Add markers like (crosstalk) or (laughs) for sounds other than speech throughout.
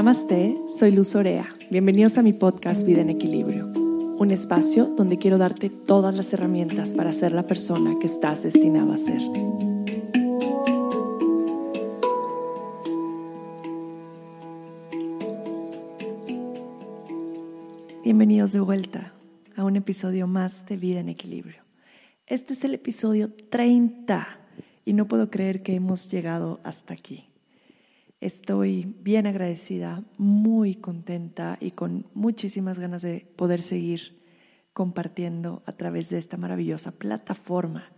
Namaste, soy Luz Orea. Bienvenidos a mi podcast Vida en Equilibrio, un espacio donde quiero darte todas las herramientas para ser la persona que estás destinado a ser. Bienvenidos de vuelta a un episodio más de Vida en Equilibrio. Este es el episodio 30 y no puedo creer que hemos llegado hasta aquí. Estoy bien agradecida, muy contenta y con muchísimas ganas de poder seguir compartiendo a través de esta maravillosa plataforma.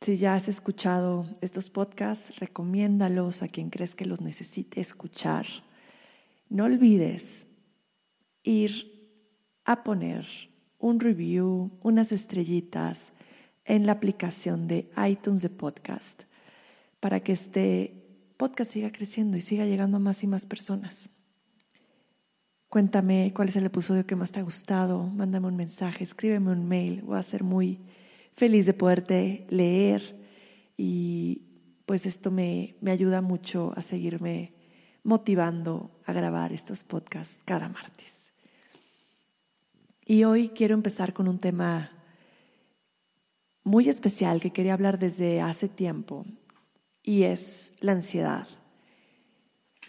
Si ya has escuchado estos podcasts, recomiéndalos a quien crees que los necesite escuchar. No olvides ir a poner un review, unas estrellitas en la aplicación de iTunes de podcast para que esté podcast siga creciendo y siga llegando a más y más personas. Cuéntame cuál es el episodio que más te ha gustado, mándame un mensaje, escríbeme un mail, voy a ser muy feliz de poderte leer y pues esto me, me ayuda mucho a seguirme motivando a grabar estos podcasts cada martes. Y hoy quiero empezar con un tema muy especial que quería hablar desde hace tiempo y es la ansiedad.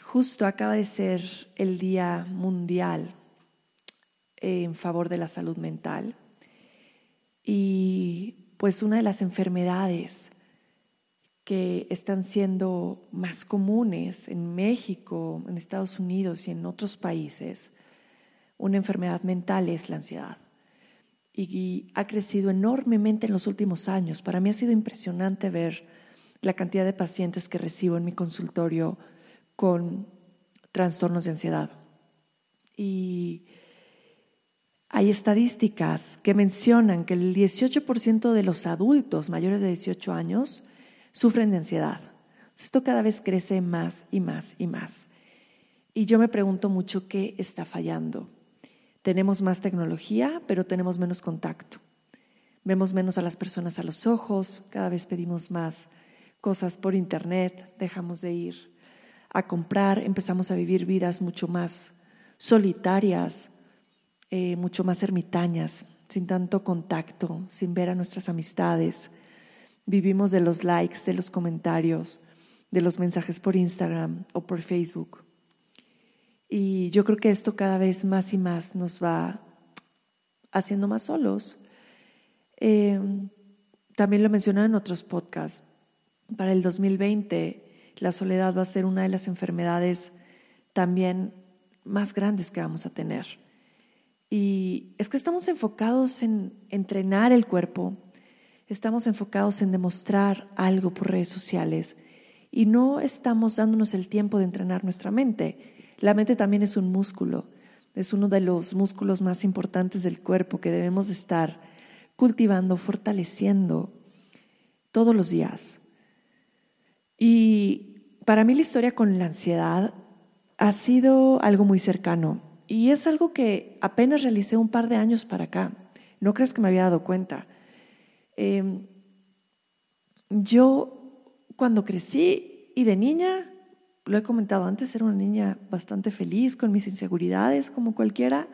Justo acaba de ser el Día Mundial en favor de la salud mental y pues una de las enfermedades que están siendo más comunes en México, en Estados Unidos y en otros países, una enfermedad mental es la ansiedad. Y ha crecido enormemente en los últimos años. Para mí ha sido impresionante ver la cantidad de pacientes que recibo en mi consultorio con trastornos de ansiedad. Y hay estadísticas que mencionan que el 18% de los adultos mayores de 18 años sufren de ansiedad. Esto cada vez crece más y más y más. Y yo me pregunto mucho qué está fallando. Tenemos más tecnología, pero tenemos menos contacto. Vemos menos a las personas a los ojos, cada vez pedimos más cosas por internet, dejamos de ir a comprar, empezamos a vivir vidas mucho más solitarias, eh, mucho más ermitañas, sin tanto contacto, sin ver a nuestras amistades. Vivimos de los likes, de los comentarios, de los mensajes por Instagram o por Facebook. Y yo creo que esto cada vez más y más nos va haciendo más solos. Eh, también lo mencionado en otros podcasts para el 2020 la soledad va a ser una de las enfermedades también más grandes que vamos a tener. Y es que estamos enfocados en entrenar el cuerpo, estamos enfocados en demostrar algo por redes sociales y no estamos dándonos el tiempo de entrenar nuestra mente. La mente también es un músculo, es uno de los músculos más importantes del cuerpo que debemos estar cultivando, fortaleciendo todos los días. Y para mí la historia con la ansiedad ha sido algo muy cercano y es algo que apenas realicé un par de años para acá. No crees que me había dado cuenta. Em, yo cuando crecí y de niña, lo he comentado antes, era una niña bastante feliz con mis inseguridades como cualquiera,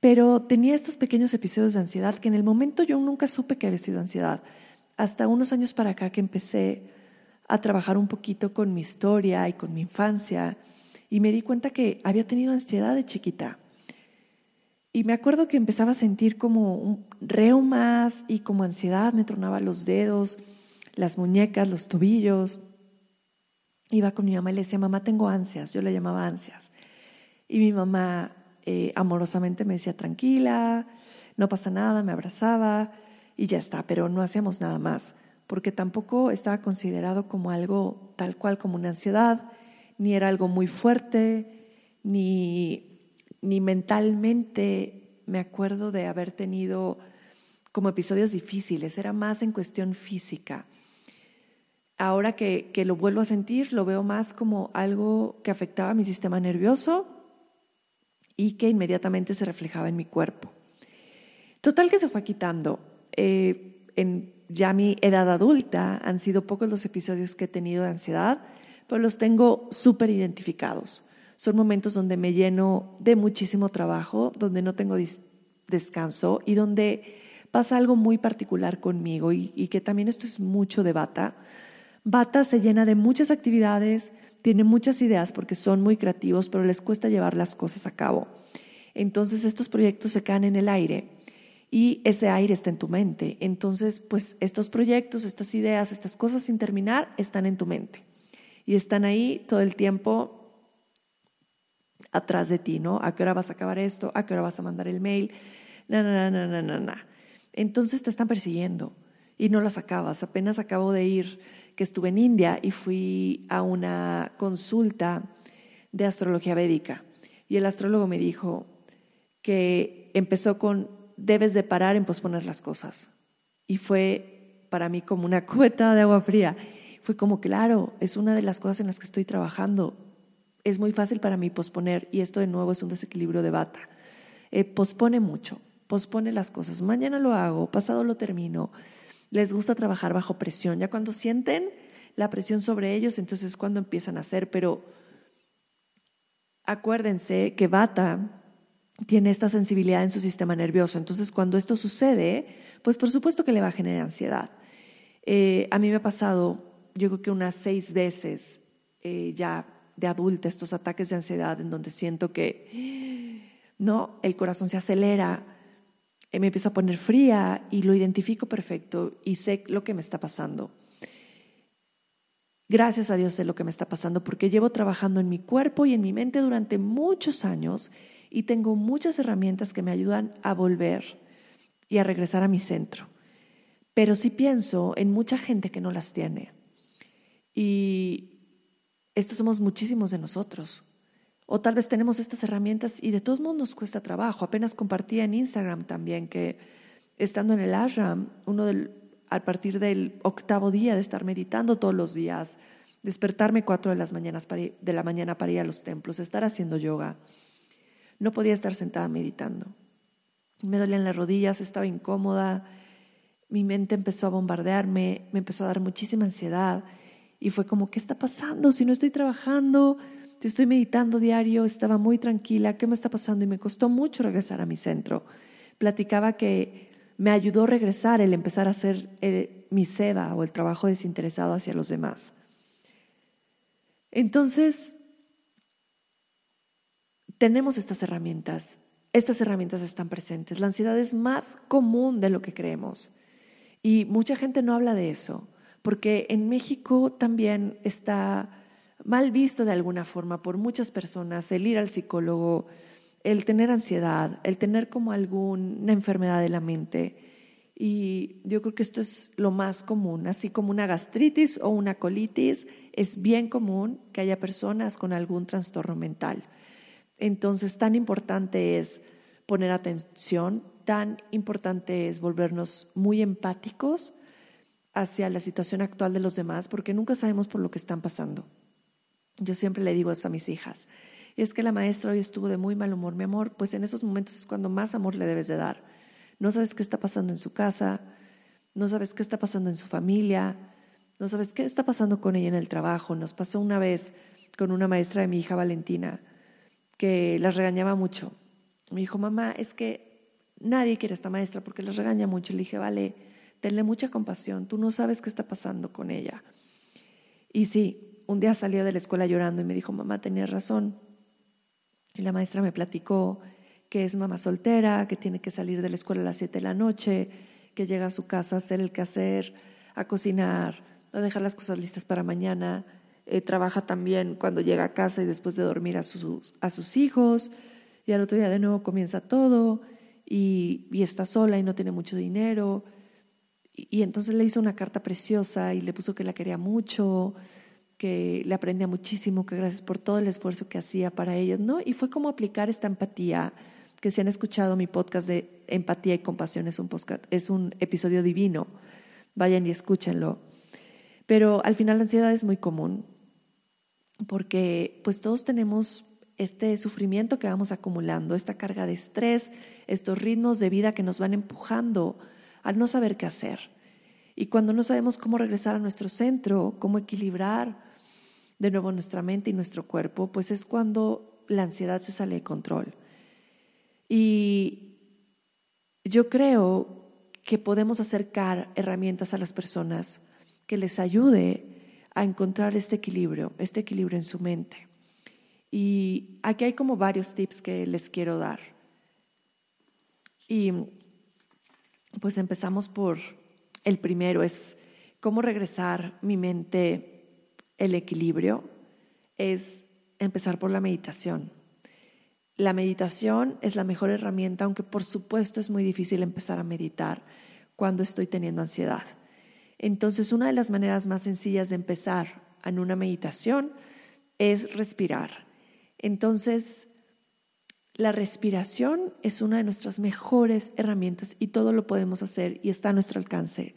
pero tenía estos pequeños episodios de ansiedad que en el momento yo nunca supe que había sido ansiedad. Hasta unos años para acá que empecé a trabajar un poquito con mi historia y con mi infancia y me di cuenta que había tenido ansiedad de chiquita. Y me acuerdo que empezaba a sentir como reumas y como ansiedad, me tronaba los dedos, las muñecas, los tobillos. Iba con mi mamá y le decía, mamá, tengo ansias, yo le llamaba ansias. Y mi mamá eh, amorosamente me decía, tranquila, no pasa nada, me abrazaba y ya está, pero no hacíamos nada más porque tampoco estaba considerado como algo tal cual como una ansiedad, ni era algo muy fuerte, ni, ni mentalmente me acuerdo de haber tenido como episodios difíciles, era más en cuestión física. Ahora que, que lo vuelvo a sentir, lo veo más como algo que afectaba a mi sistema nervioso y que inmediatamente se reflejaba en mi cuerpo. Total que se fue quitando. Eh, en ya mi edad adulta han sido pocos los episodios que he tenido de ansiedad, pero los tengo súper identificados. Son momentos donde me lleno de muchísimo trabajo, donde no tengo descanso y donde pasa algo muy particular conmigo y, que también esto es mucho de bata. Bata se llena de muchas actividades, tiene muchas ideas porque son muy creativos, pero les cuesta llevar las cosas a cabo. Entonces estos proyectos se caen en el aire y ese aire está en tu mente. Entonces, pues estos proyectos, estas ideas, estas cosas sin terminar están en tu mente y están ahí todo el tiempo atrás de ti, ¿no? ¿A qué hora vas a acabar esto? ¿A qué hora vas a mandar el mail? Na, na, na, na, na, na. Entonces te están persiguiendo y no las acabas. Apenas acabo de ir, que estuve en India y fui a una consulta de astrología védica. Y el astrólogo me dijo que empezó con, debes de parar en posponer las cosas. Y fue para mí como una (laughs) cubeta de agua fría. Fue como, claro, es una de las cosas en las que estoy trabajando. Es muy fácil para mí posponer y esto de nuevo es un desequilibrio de bata. Eh, pospone mucho pospone las cosas. Mañana lo hago, pasado lo termino. Les gusta trabajar bajo presión. Ya cuando sienten la presión sobre ellos, entonces es cuando empiezan a hacer. Pero acuérdense que Bata tiene esta sensibilidad en su sistema nervioso. Entonces, cuando esto sucede, pues por supuesto que le va a generar ansiedad. Eh, a mí me ha pasado, yo creo que unas seis veces eh, ya de adulta, estos ataques de ansiedad en donde siento que, no, el corazón se acelera, eh, me empiezo a poner fría y lo identifico perfecto y sé lo que me está pasando. Gracias a Dios sé lo que me está pasando porque llevo trabajando en mi cuerpo y en mi mente durante muchos años y tengo muchas herramientas que me ayudan a volver y a regresar a mi centro. Pero sí pienso en mucha gente que no las tiene. Y estos somos muchísimos de nosotros. O tal vez tenemos estas herramientas y de todos modos nos cuesta trabajo. Apenas compartía en Instagram también que estando en el ashram, uno del, a partir del octavo día de estar meditando todos los días, despertarme cuatro de, las mañanas de la mañana para ir a los templos, estar haciendo yoga, no podía estar sentada meditando. Me dolían las rodillas, estaba incómoda, mi mente empezó a bombardearme, me empezó a dar muchísima ansiedad y fue como, ¿qué está pasando? Si no estoy trabajando, si estoy meditando diario, estaba muy tranquila, ¿qué me está pasando? Y me costó mucho regresar a mi centro. Platicaba que me ayudó a regresar el empezar a hacer eh, mi seva o el trabajo desinteresado hacia los demás. Entonces, tenemos estas herramientas. Estas herramientas están presentes. La ansiedad es más común de lo que creemos. Y mucha gente no habla de eso, porque en México también está mal visto de alguna forma por muchas personas el ir al psicólogo, el tener ansiedad, el tener como alguna enfermedad de la mente. Y yo creo que esto es lo más común, así como una gastritis o una colitis, es bien común que haya personas con algún trastorno mental. Entonces, tan importante es poner atención, tan importante es volvernos muy empáticos hacia la situación actual de los demás, porque nunca sabemos por lo que están pasando. Yo siempre le digo eso a mis hijas. Es que la maestra hoy estuvo de muy mal humor, mi amor, pues en esos momentos es cuando más amor le debes de dar. No sabes qué está pasando en su casa, no sabes qué está pasando en su familia, no sabes qué está pasando con ella en el trabajo. Nos pasó una vez con una maestra de mi hija Valentina que las regañaba mucho. Me dijo, mamá, es que nadie quiere a esta maestra porque las regaña mucho. Le dije, vale, tenle mucha compasión, tú no sabes qué está pasando con ella. Y sí, un día salió de la escuela llorando y me dijo, mamá, tenías razón. Y la maestra me platicó que es mamá soltera, que tiene que salir de la escuela a las 7 de la noche, que llega a su casa a hacer el quehacer, a cocinar, a dejar las cosas listas para mañana. Eh, trabaja también cuando llega a casa y después de dormir a sus, a sus hijos. Y al otro día de nuevo comienza todo y, y está sola y no tiene mucho dinero. Y, y entonces le hizo una carta preciosa y le puso que la quería mucho que le aprendía muchísimo, que gracias por todo el esfuerzo que hacía para ellos, ¿no? Y fue como aplicar esta empatía, que si han escuchado mi podcast de empatía y compasión, es un, podcast, es un episodio divino, vayan y escúchenlo. Pero al final la ansiedad es muy común, porque pues todos tenemos este sufrimiento que vamos acumulando, esta carga de estrés, estos ritmos de vida que nos van empujando al no saber qué hacer. Y cuando no sabemos cómo regresar a nuestro centro, cómo equilibrar de nuevo nuestra mente y nuestro cuerpo, pues es cuando la ansiedad se sale de control. Y yo creo que podemos acercar herramientas a las personas que les ayude a encontrar este equilibrio, este equilibrio en su mente. Y aquí hay como varios tips que les quiero dar. Y pues empezamos por el primero, es cómo regresar mi mente el equilibrio, es empezar por la meditación. La meditación es la mejor herramienta, aunque por supuesto es muy difícil empezar a meditar cuando estoy teniendo ansiedad. Entonces, una de las maneras más sencillas de empezar en una meditación es respirar. Entonces, la respiración es una de nuestras mejores herramientas y todo lo podemos hacer y está a nuestro alcance.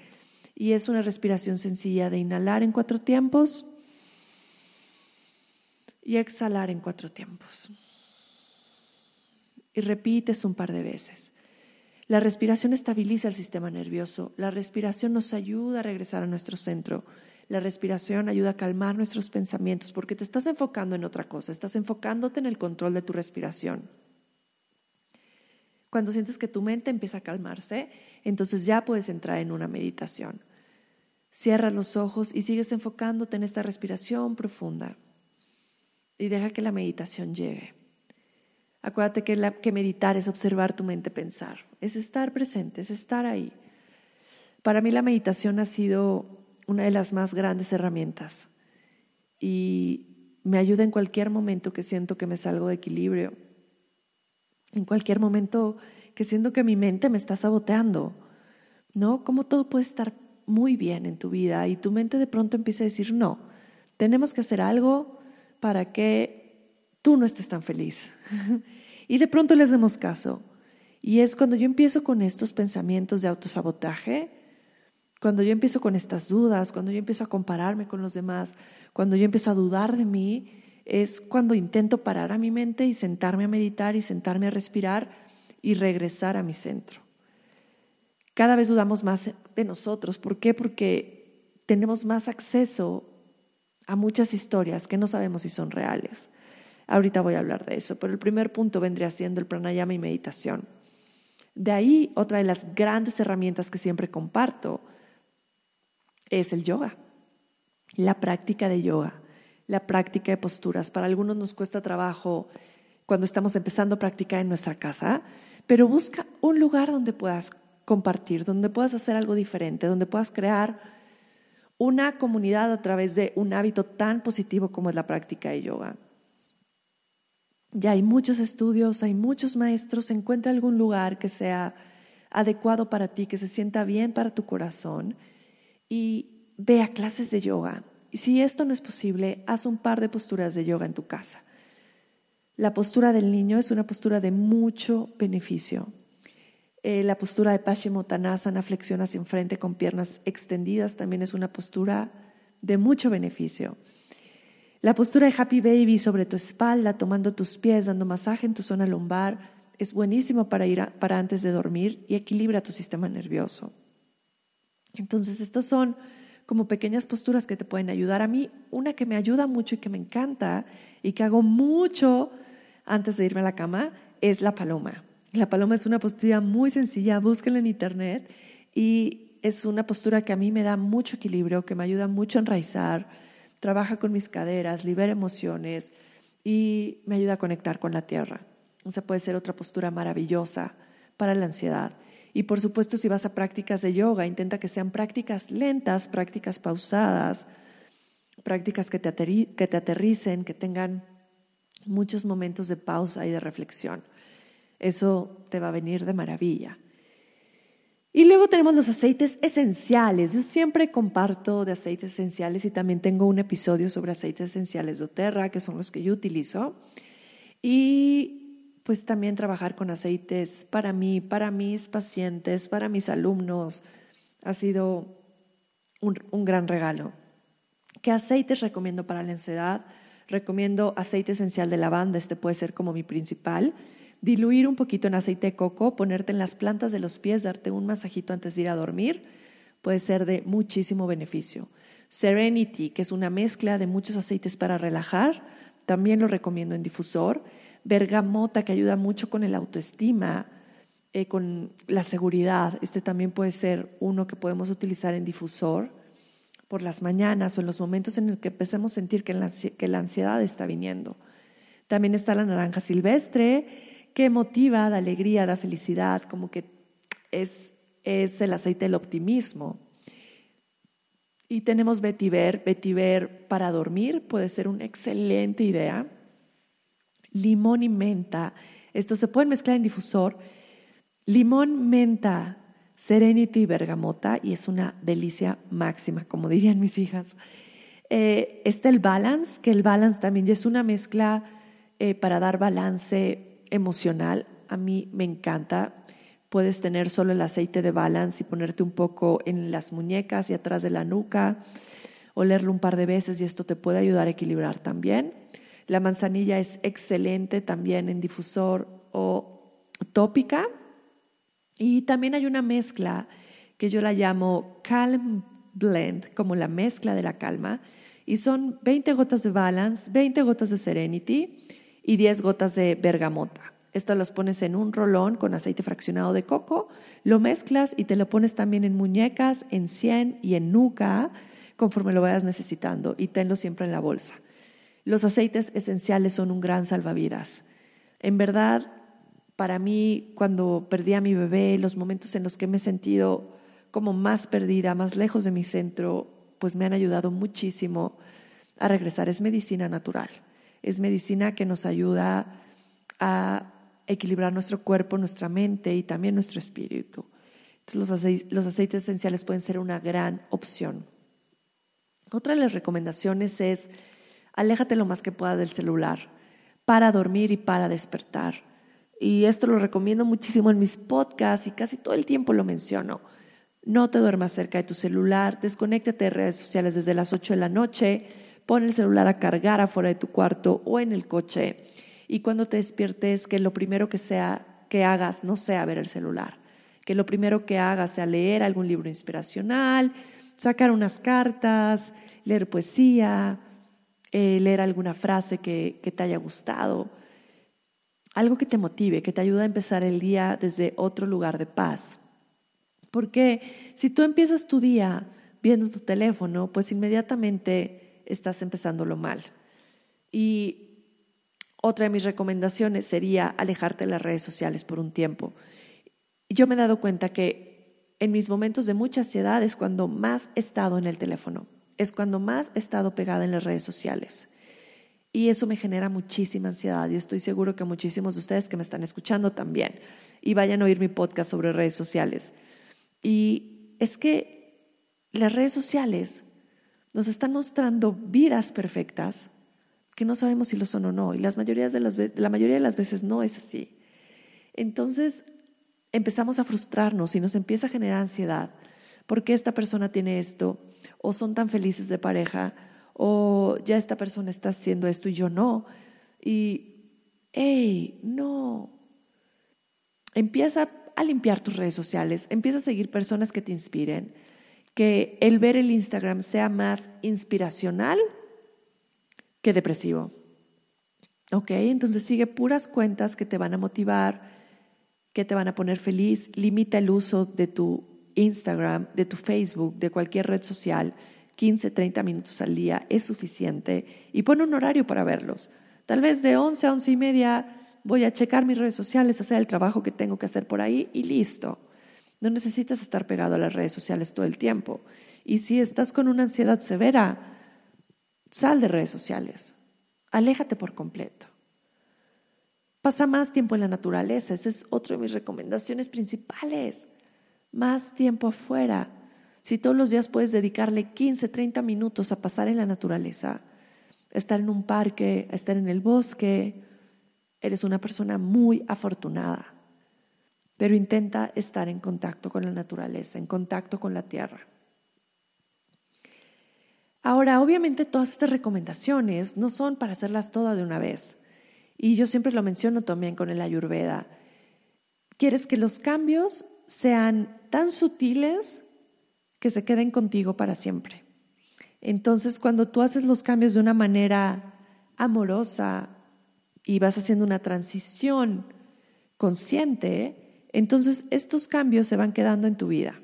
Y es una respiración sencilla de inhalar en cuatro tiempos y exhalar en cuatro tiempos. Y repites un par de veces. La respiración estabiliza el sistema nervioso. La respiración nos ayuda a regresar a nuestro centro. La respiración ayuda a calmar nuestros pensamientos porque te estás enfocando en otra cosa, estás enfocándote en el control de tu respiración. Cuando sientes que tu mente empieza a calmarse, entonces ya puedes entrar en una meditación. Cierras los ojos y sigues enfocándote en esta respiración profunda y deja que la meditación llegue. Acuérdate que, que meditar es observar tu mente pensar, es estar presente, es estar ahí. Para mí la meditación ha sido una de las más grandes herramientas y me ayuda en cualquier momento que siento que me salgo de equilibrio, en cualquier momento que siento que mi mente me está saboteando, ¿no? Como todo puede estar muy bien en tu vida y tu mente de pronto empieza a decir, no, tenemos que hacer algo para que tú no estés tan feliz. y de pronto les demos caso. Y es cuando yo empiezo con estos pensamientos de autosabotaje, cuando yo empiezo con estas dudas, cuando yo empiezo a compararme con los demás, cuando yo empiezo a dudar de mí, es cuando intento parar a mi mente y sentarme a meditar y sentarme a respirar y regresar a mi centro. Cada vez dudamos más de nosotros. ¿Por qué? Porque tenemos más acceso a muchas historias que no sabemos si son reales. Ahorita voy a hablar de eso, pero el primer punto vendría siendo el pranayama y meditación. De ahí, otra de las grandes herramientas que siempre comparto es el yoga, la práctica de yoga, la práctica de posturas. Para algunos nos cuesta trabajo cuando estamos empezando a practicar en nuestra casa, pero busca un lugar donde puedas compartir, donde puedas hacer algo diferente, donde puedas crear una comunidad a través de un hábito tan positivo como es la práctica de yoga. Ya hay muchos estudios, hay muchos maestros, encuentra algún lugar que sea adecuado para ti, que se sienta bien para tu corazón y ve a clases de yoga. Y si esto no es posible, haz un par de posturas de yoga en tu casa. La postura del niño es una postura de mucho beneficio. Eh, la postura de Paschimottanasana, flexión hacia enfrente con piernas extendidas, también es una postura de mucho beneficio. La postura de Happy Baby sobre tu espalda, tomando tus pies, dando masaje en tu zona lumbar, es buenísimo para ir para antes de dormir y equilibra tu sistema nervioso. Entonces, estas son como pequeñas posturas que te pueden ayudar. A mí, una que me ayuda mucho y que me encanta y que hago mucho antes de irme a la cama es la paloma. La paloma es una postura muy sencilla, búsquenla en internet y es una postura que a mí me da mucho equilibrio, que me ayuda mucho a enraizar trabaja con mis caderas, libera emociones y me ayuda a conectar con la tierra. Esa puede ser otra postura maravillosa para la ansiedad. Y por supuesto, si vas a prácticas de yoga, intenta que sean prácticas lentas, prácticas pausadas, prácticas que te, que te aterricen, que tengan muchos momentos de pausa y de reflexión. Eso te va a venir de maravilla. Y luego tenemos los aceites esenciales. Yo siempre comparto de aceites esenciales y también tengo un episodio sobre aceites esenciales de Oterra, que son los que yo utilizo. Y pues también trabajar con aceites para mí, para mis pacientes, para mis alumnos, ha sido un, un gran regalo. ¿Qué aceites recomiendo para la ansiedad? Recomiendo aceite esencial de lavanda, este puede ser como mi principal diluir un poquito en aceite de coco, ponerte en las plantas de los pies, darte un masajito antes de ir a dormir, puede ser de muchísimo beneficio. Serenity, que es una mezcla de muchos aceites para relajar, también lo recomiendo en difusor. Bergamota, que ayuda mucho con el autoestima, eh, con la seguridad. Este también puede ser uno que podemos utilizar en difusor por las mañanas o en los momentos en los que empecemos a sentir que la, que la ansiedad está viniendo. También está la naranja silvestre, que motiva, da alegría, da felicidad, como que es, es el aceite del optimismo. Y tenemos vetiver, vetiver para dormir, puede ser una excelente idea. Limón y menta, esto se puede mezclar en difusor. Limón, menta, serenity y bergamota, y es una delicia máxima, como dirían mis hijas. Eh, está el balance, que el balance también es una mezcla eh, para dar balance emocional. A mí me encanta. Puedes tener solo el aceite de balance y ponerte un poco en las muñecas y atrás de la nuca, olerlo un par de veces y esto te puede ayudar a equilibrar también. La manzanilla es excelente también en difusor o tópica. Y también hay una mezcla que yo la llamo Calm Blend, como la mezcla de la calma. Y son 20 gotas de Balance, 20 gotas de Serenity y 10 gotas de bergamota. Estas las pones en un rolón con aceite fraccionado de coco, lo mezclas y te lo pones también en muñecas, en sien y en nuca, conforme lo vayas necesitando, y tenlo siempre en la bolsa. Los aceites esenciales son un gran salvavidas. En verdad, para mí, cuando perdí a mi bebé, los momentos en los que me he sentido como más perdida, más lejos de mi centro, pues me han ayudado muchísimo a regresar. Es medicina natural, es medicina que nos ayuda a equilibrar nuestro cuerpo, nuestra mente y también nuestro espíritu. Entonces, los, aceites, esenciales pueden ser una gran opción. Otra de las recomendaciones es aléjate lo más que pueda del celular para dormir y para despertar. Y esto lo recomiendo muchísimo en mis podcasts y casi todo el tiempo lo menciono. No te duermas cerca de tu celular, desconéctate de redes sociales desde las 8 de la noche, pon el celular a cargar afuera de tu cuarto o en el coche. Y cuando te despiertes que lo primero que sea que hagas no sea ver el celular, que lo primero que hagas sea leer algún libro inspiracional, sacar unas cartas, leer poesía, eh, leer alguna frase que, que te haya gustado, algo que te motive, que te ayude a empezar el día desde otro lugar de paz. Porque si tú empiezas tu día viendo tu teléfono, pues inmediatamente estás empezándolo mal. Y otra de mis recomendaciones sería alejarte de las redes sociales por un tiempo. Yo me he dado cuenta que en mis momentos de mucha ansiedad es cuando más he estado en el teléfono, es cuando más he estado pegada en las redes sociales. Y eso me genera muchísima ansiedad y estoy seguro que muchísimos de ustedes que me están escuchando también y vayan a oír mi podcast sobre redes sociales. Y es que las redes sociales nos están mostrando vidas perfectas que no sabemos si lo son o no. Y las mayorías de las, la mayoría de las veces no es así. Entonces empezamos a frustrarnos y nos empieza a generar ansiedad. ¿Por qué esta persona tiene esto? ¿O son tan felices de pareja? ¿O ya esta persona está haciendo esto y yo no? Y, hey, no. Empieza a limpiar tus redes sociales, empieza a seguir personas que te inspiren, que el ver el Instagram sea más inspiracional que depresivo. ¿Ok? Entonces sigue puras cuentas que te van a motivar, que te van a poner feliz. Limita el uso de tu Instagram, de tu Facebook, de cualquier red social. 15, 30 minutos al día es suficiente y pon un horario para verlos. Tal vez de 11 a 11 y media voy a checar mis redes sociales, hacer el trabajo que tengo que hacer por ahí y listo. No necesitas estar pegado a las redes sociales todo el tiempo. Y si estás con una ansiedad severa, Sal de redes sociales. Aléjate por completo. Pasa más tiempo en la naturaleza. Esa es otra de mis recomendaciones principales. Más tiempo afuera. Si todos los días puedes dedicarle 15, 30 minutos a pasar en la naturaleza, estar en un parque, estar en el bosque, eres una persona muy afortunada. Pero intenta estar en contacto con la naturaleza, en contacto con la tierra. Ahora, obviamente todas estas recomendaciones no son para hacerlas todas de una vez. Y yo siempre lo menciono también con el ayurveda. Quieres que los cambios sean tan sutiles que se queden contigo para siempre. Entonces, cuando tú haces los cambios de una manera amorosa y vas haciendo una transición consciente, entonces estos cambios se van quedando en tu vida.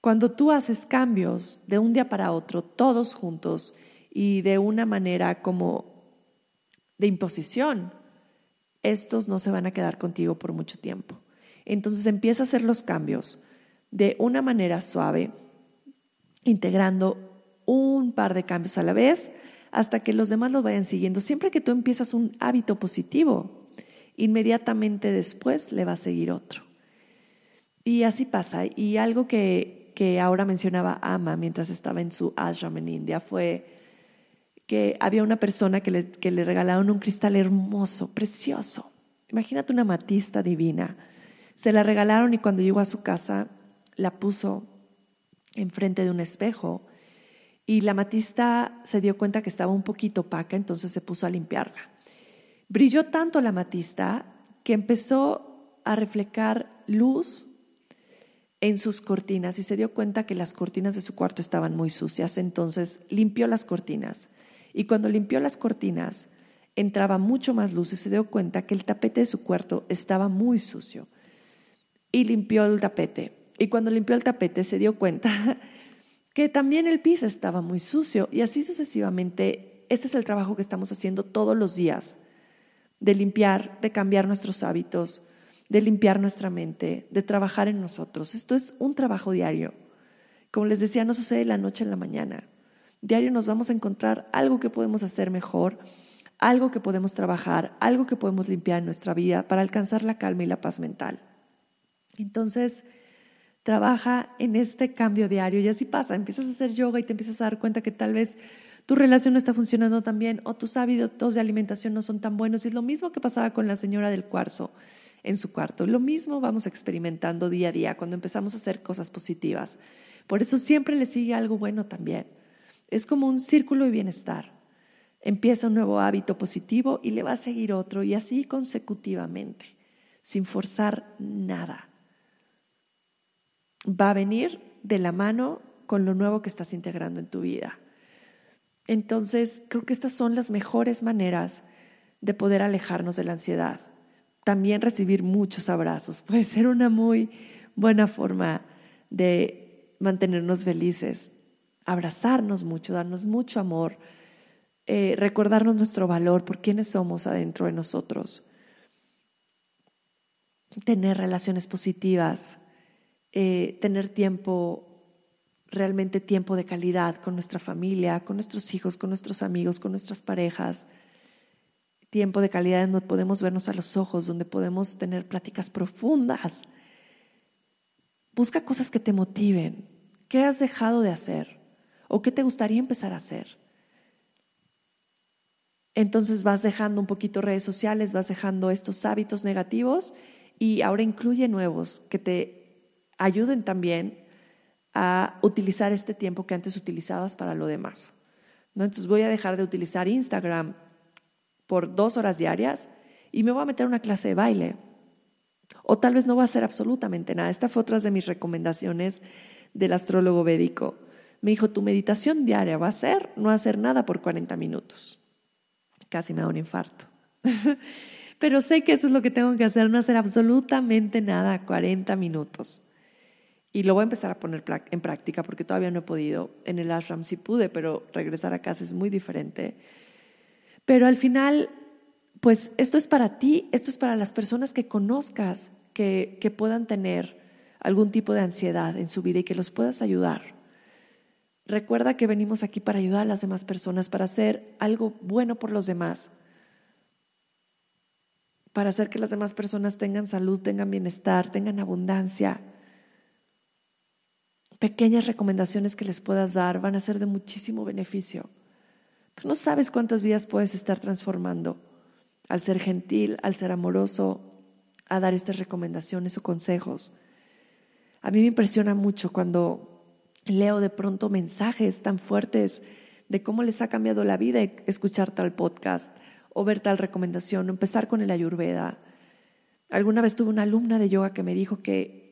Cuando tú haces cambios de un día para otro, todos juntos y de una manera como de imposición, estos no se van a quedar contigo por mucho tiempo. Entonces empieza a hacer los cambios de una manera suave, integrando un par de cambios a la vez hasta que los demás los vayan siguiendo. Siempre que tú empiezas un hábito positivo, inmediatamente después le va a seguir otro. Y así pasa. Y algo que, que ahora mencionaba Ama mientras estaba en su ashram en India fue que había una persona que le, que le regalaron un cristal hermoso, precioso. Imagínate una matista divina. Se la regalaron y cuando llegó a su casa la puso enfrente de un espejo y la matista se dio cuenta que estaba un poquito opaca, entonces se puso a limpiarla. Brilló tanto la matista que empezó a reflejar luz en sus cortinas y se dio cuenta que las cortinas de su cuarto estaban muy sucias, entonces limpió las cortinas y cuando limpió las cortinas, entraba mucho más luz y se dio cuenta que el tapete de su cuarto estaba muy sucio. Y limpió el tapete. Y cuando limpió el tapete se dio cuenta (laughs) que también el piso estaba muy sucio. Y así sucesivamente, este es el trabajo que estamos haciendo todos los días, de limpiar, de cambiar nuestros hábitos, de limpiar nuestra mente, de trabajar en nosotros. Esto es un trabajo diario. Como les decía, no sucede de la noche en la mañana. Diario nos vamos a encontrar algo que podemos hacer mejor, algo que podemos trabajar, algo que podemos limpiar en nuestra vida para alcanzar la calma y la paz mental. Entonces, trabaja en este cambio diario y así pasa, empiezas a hacer yoga y te empiezas a dar cuenta que tal vez tu relación no está funcionando tan bien o tus hábitos de alimentación no son tan buenos. Y es lo mismo que pasaba con la señora del cuarzo en su cuarto. Lo mismo vamos experimentando día a día cuando empezamos a hacer cosas positivas. Por eso siempre le sigue algo bueno también. Es como un círculo de bienestar. Empieza un nuevo hábito positivo y le va a seguir otro y así consecutivamente, sin forzar nada. Va a venir de la mano con lo nuevo que estás integrando en tu vida. Entonces, creo que estas son las mejores maneras de poder alejarnos de la ansiedad. También recibir muchos abrazos. (laughs) Puede ser una muy buena forma de mantenernos felices. Abrazarnos mucho, darnos mucho amor, eh, recordarnos nuestro valor por quiénes somos adentro de nosotros, tener relaciones positivas, eh, tener tiempo, realmente tiempo de calidad con nuestra familia, con nuestros hijos, con nuestros amigos, con nuestras parejas, tiempo de calidad donde podemos vernos a los ojos, donde podemos tener pláticas profundas. Busca cosas que te motiven. ¿Qué has dejado de hacer? ¿O qué te gustaría empezar a hacer? Entonces vas dejando un poquito redes sociales, vas dejando estos hábitos negativos y ahora incluye nuevos que te ayuden también a utilizar este tiempo que antes utilizabas para lo demás. ¿no? Entonces voy a dejar de utilizar Instagram por dos horas diarias y me voy a meter a una clase de baile. O tal vez no va a hacer absolutamente nada. Esta fue otra de mis recomendaciones del astrólogo védico. Me dijo, tu meditación diaria va a ser no hacer nada por 40 minutos. Casi me da un infarto. (laughs) Pero sé que eso es lo que tengo que hacer, no hacer absolutamente nada 40 minutos. Y lo voy a empezar a poner en práctica porque todavía no he podido. En el ashram sí pude, pero regresar a casa es muy diferente. Pero al final, pues esto es para ti, esto es para las personas que conozcas que, que puedan tener algún tipo de ansiedad en su vida y que los puedas ayudar. Recuerda que venimos aquí para ayudar a las demás personas, para hacer algo bueno por los demás, para hacer que las demás personas tengan salud, tengan bienestar, tengan abundancia. Pequeñas recomendaciones que les puedas dar van a ser de muchísimo beneficio. Tú no sabes cuántas vidas puedes estar transformando al ser gentil, al ser amoroso, a dar estas recomendaciones o consejos. A mí me impresiona mucho cuando leo de pronto mensajes tan fuertes de cómo les ha cambiado la vida escuchar tal podcast o ver tal recomendación, o empezar con el ayurveda. Alguna vez tuve una alumna de yoga que me dijo que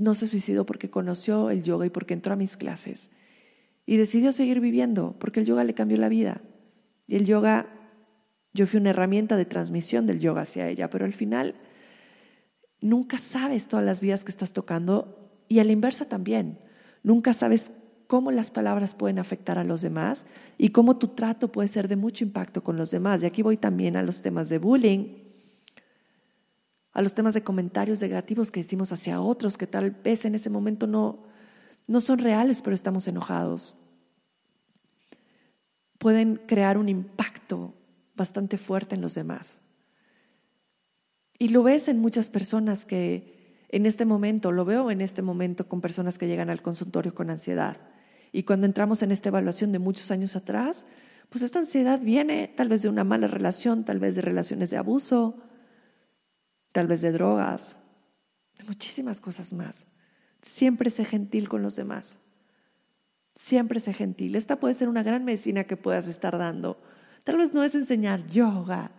no se suicidó porque conoció el yoga y porque entró a mis clases. y decidió seguir viviendo porque el yoga le cambió la vida. Y el yoga, yo fui una herramienta de transmisión del yoga hacia ella, pero al final nunca sabes todas las vidas que estás tocando y a la inversa también. Nunca sabes cómo las palabras pueden afectar a los demás y cómo tu trato puede ser de mucho impacto con los demás. Y aquí voy también a los temas de bullying, a los temas de comentarios negativos que decimos hacia otros que tal vez en ese momento no, no son reales, pero estamos enojados. Pueden crear un impacto bastante fuerte en los demás. Y lo ves en muchas personas que en este momento, lo veo en este momento con personas que llegan al consultorio con ansiedad. Y cuando entramos en esta evaluación de muchos años atrás, pues esta ansiedad viene tal vez de una mala relación, tal vez de relaciones de abuso, tal vez de drogas, de muchísimas cosas más. Siempre sé gentil con los demás. Siempre sé gentil. Esta puede ser una gran medicina que puedas estar dando. Tal vez no es enseñar yoga,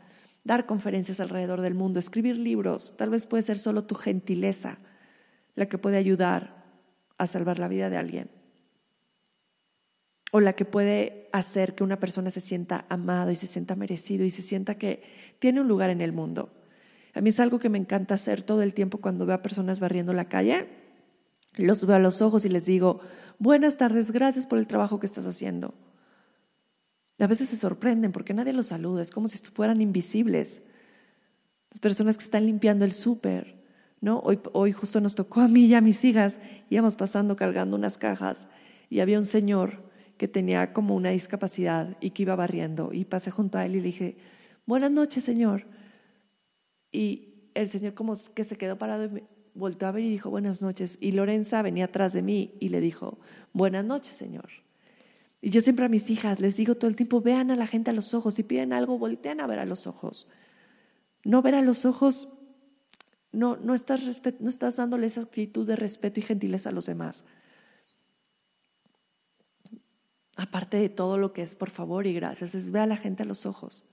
dar conferencias alrededor del mundo, escribir libros, tal vez puede ser solo tu gentileza la que puede ayudar a salvar la vida de alguien. O la que puede hacer que una persona se sienta amado y se sienta merecido y se sienta que tiene un lugar en el mundo. A mí es algo que me encanta hacer todo el tiempo cuando veo a personas barriendo la calle. Los veo a los ojos y les digo, buenas tardes, gracias por el trabajo que estás haciendo. A veces se sorprenden porque nadie los saluda, es como si fueran invisibles. Las personas que están limpiando el súper, ¿no? Hoy, hoy justo nos tocó a mí y a mis hijas, íbamos pasando cargando unas cajas y había un señor que tenía como una discapacidad y que iba barriendo y pasé junto a él y le dije, buenas noches, señor. Y el señor como que se quedó parado y volvió a ver y dijo, buenas noches. Y Lorenza venía atrás de mí y le dijo, buenas noches, señor. Y yo siempre a mis hijas les digo todo el tiempo, vean a la gente a los ojos, si piden algo, voltean a ver a los ojos. No ver a los ojos, no, no, estás, no estás dándole esa actitud de respeto y gentileza a los demás. Aparte de todo lo que es por favor y gracias, es ver a la gente a los ojos.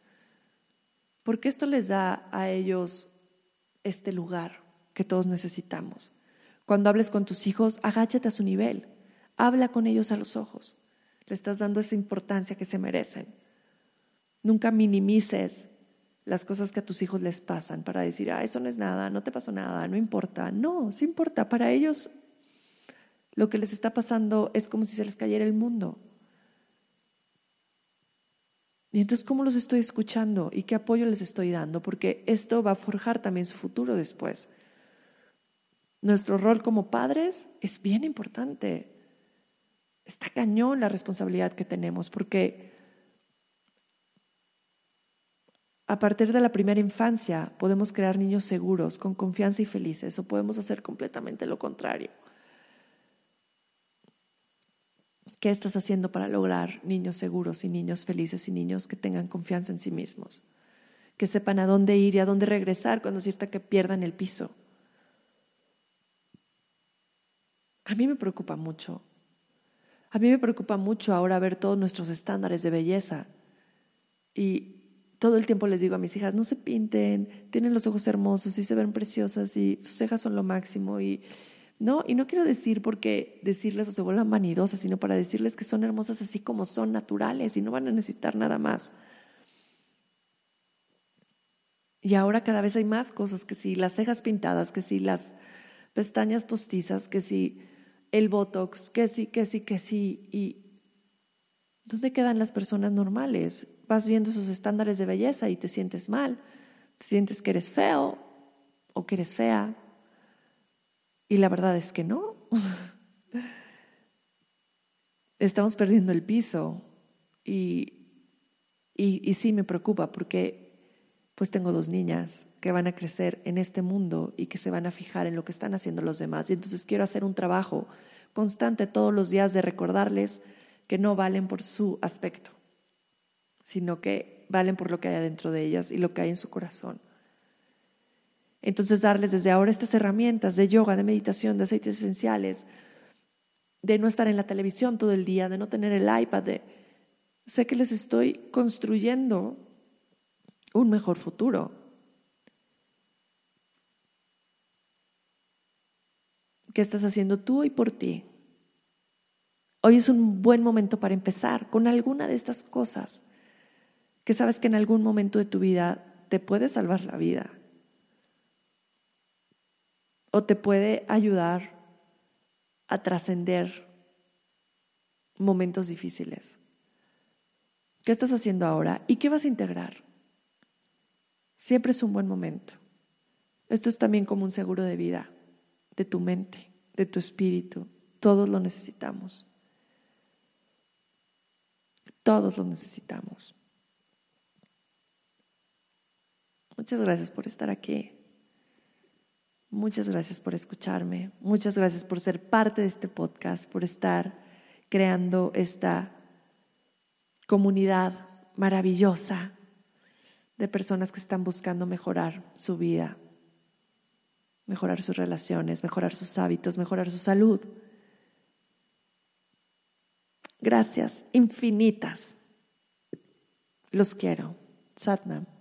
Porque esto les da a ellos este lugar que todos necesitamos. Cuando hables con tus hijos, agáchate a su nivel, habla con ellos a los ojos. Le estás dando esa importancia que se merecen. Nunca minimices las cosas que a tus hijos les pasan para decir, ah, eso no es nada, no te pasó nada, no importa. No, sí importa. Para ellos lo que les está pasando es como si se les cayera el mundo. Y entonces, ¿cómo los estoy escuchando y qué apoyo les estoy dando? Porque esto va a forjar también su futuro después. Nuestro rol como padres es bien importante está cañón la responsabilidad que tenemos, porque a partir de la primera infancia podemos crear niños seguros, con confianza y felices, o podemos hacer completamente lo contrario. ¿Qué estás haciendo para lograr niños seguros y niños felices y niños que tengan confianza en sí mismos? Que sepan a dónde ir y a dónde regresar cuando cierta que pierdan el piso. A mí me preocupa mucho a mí me preocupa mucho ahora ver todos nuestros estándares de belleza. Y todo el tiempo les digo a mis hijas, no se pinten, tienen los ojos hermosos y se ven preciosas y sus cejas son lo máximo. Y no, y no quiero decir porque decirles o se vuelvan vanidosas, sino para decirles que son hermosas así como son, naturales y no van a necesitar nada más. Y ahora cada vez hay más cosas, que si las cejas pintadas, que si las pestañas postizas, que si el Botox, que sí, que sí, que sí. ¿Y dónde quedan las personas normales? Vas viendo esos estándares de belleza y te sientes mal. Te sientes que eres feo o que eres fea. Y la verdad es que no. Estamos perdiendo el piso y, y, sí me preocupa porque pues tengo dos niñas que van a crecer en este mundo y que se van a fijar en lo que están haciendo los demás. Y entonces quiero hacer un trabajo constante todos los días de recordarles que no valen por su aspecto, sino que valen por lo que hay adentro de ellas y lo que hay en su corazón. Entonces darles desde ahora estas herramientas de yoga, de meditación, de aceites esenciales, de no estar en la televisión todo el día, de no tener el iPad, de... sé que les estoy construyendo un mejor futuro. ¿Qué estás haciendo tú y por ti? Hoy es un buen momento para empezar con alguna de estas cosas que sabes que en algún momento de tu vida te puede salvar la vida o te puede ayudar a trascender momentos difíciles. ¿Qué estás haciendo ahora y qué vas a integrar? Siempre es un buen momento. Esto es también como un seguro de vida, de tu mente, de tu espíritu. Todos lo necesitamos. Todos lo necesitamos. Muchas gracias por estar aquí. Muchas gracias por escucharme. Muchas gracias por ser parte de este podcast, por estar creando esta comunidad maravillosa de personas que están buscando mejorar su vida, mejorar sus relaciones, mejorar sus hábitos, mejorar su salud. Gracias infinitas. Los quiero. Satnam.